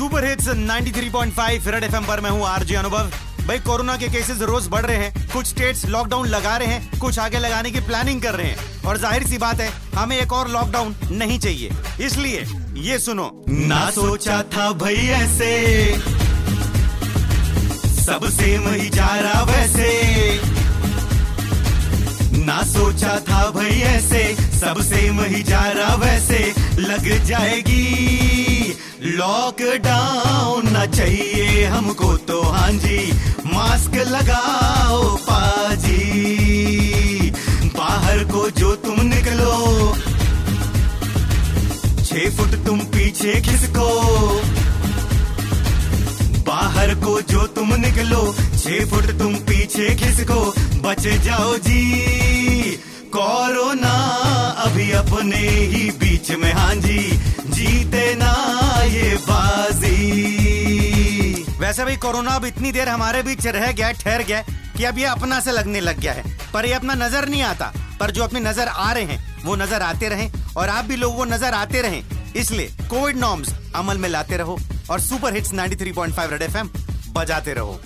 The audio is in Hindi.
सुपर हिट्स 93.5 रेड एफएम पर मैं हूँ आरजे अनुभव। भाई, कोरोना के केसेस रोज बढ़ रहे हैं। कुछ स्टेट्स लॉकडाउन लगा रहे हैं, कुछ आगे लगाने की प्लानिंग कर रहे हैं। और ज़ाहिर सी बात है, हमें एक और लॉकडाउन नहीं चाहिए। इसलिए ये सुनो। ना सोचा था भाई ऐसे। सबसे वही जा रहा वैसे। ना सोचा था भाई ऐसे। सबसे वही जा रहा वैसे। लग जाएगी। लॉकडाउन ना चाहिए हमको तो हाँ जी। मास्क लगाओ, पाजी। बाहर को जो तुम निकलो, छह फुट तुम पीछे खिसको। बाहर को जो तुम निकलो, छह फुट तुम पीछे खिसको। बच जाओ जी, कोरोना अभी अपने ही बीच में हाँ जी। जीते ना वैसे भाई कोरोना अब इतनी देर हमारे बीच रह गया, ठहर गया कि अब ये अपना से लगने लग गया है। पर ये अपना नज़र नहीं आता। पर जो अपनी नज़र आ रहे हैं, वो नज़र आते रहे और आप भी लोग वो नज़र आते रहे। इसलिए कोविड नॉर्म्स अमल में लाते रहो और सुपर हिट्स 93.5 रेड एफएम बजाते रहो।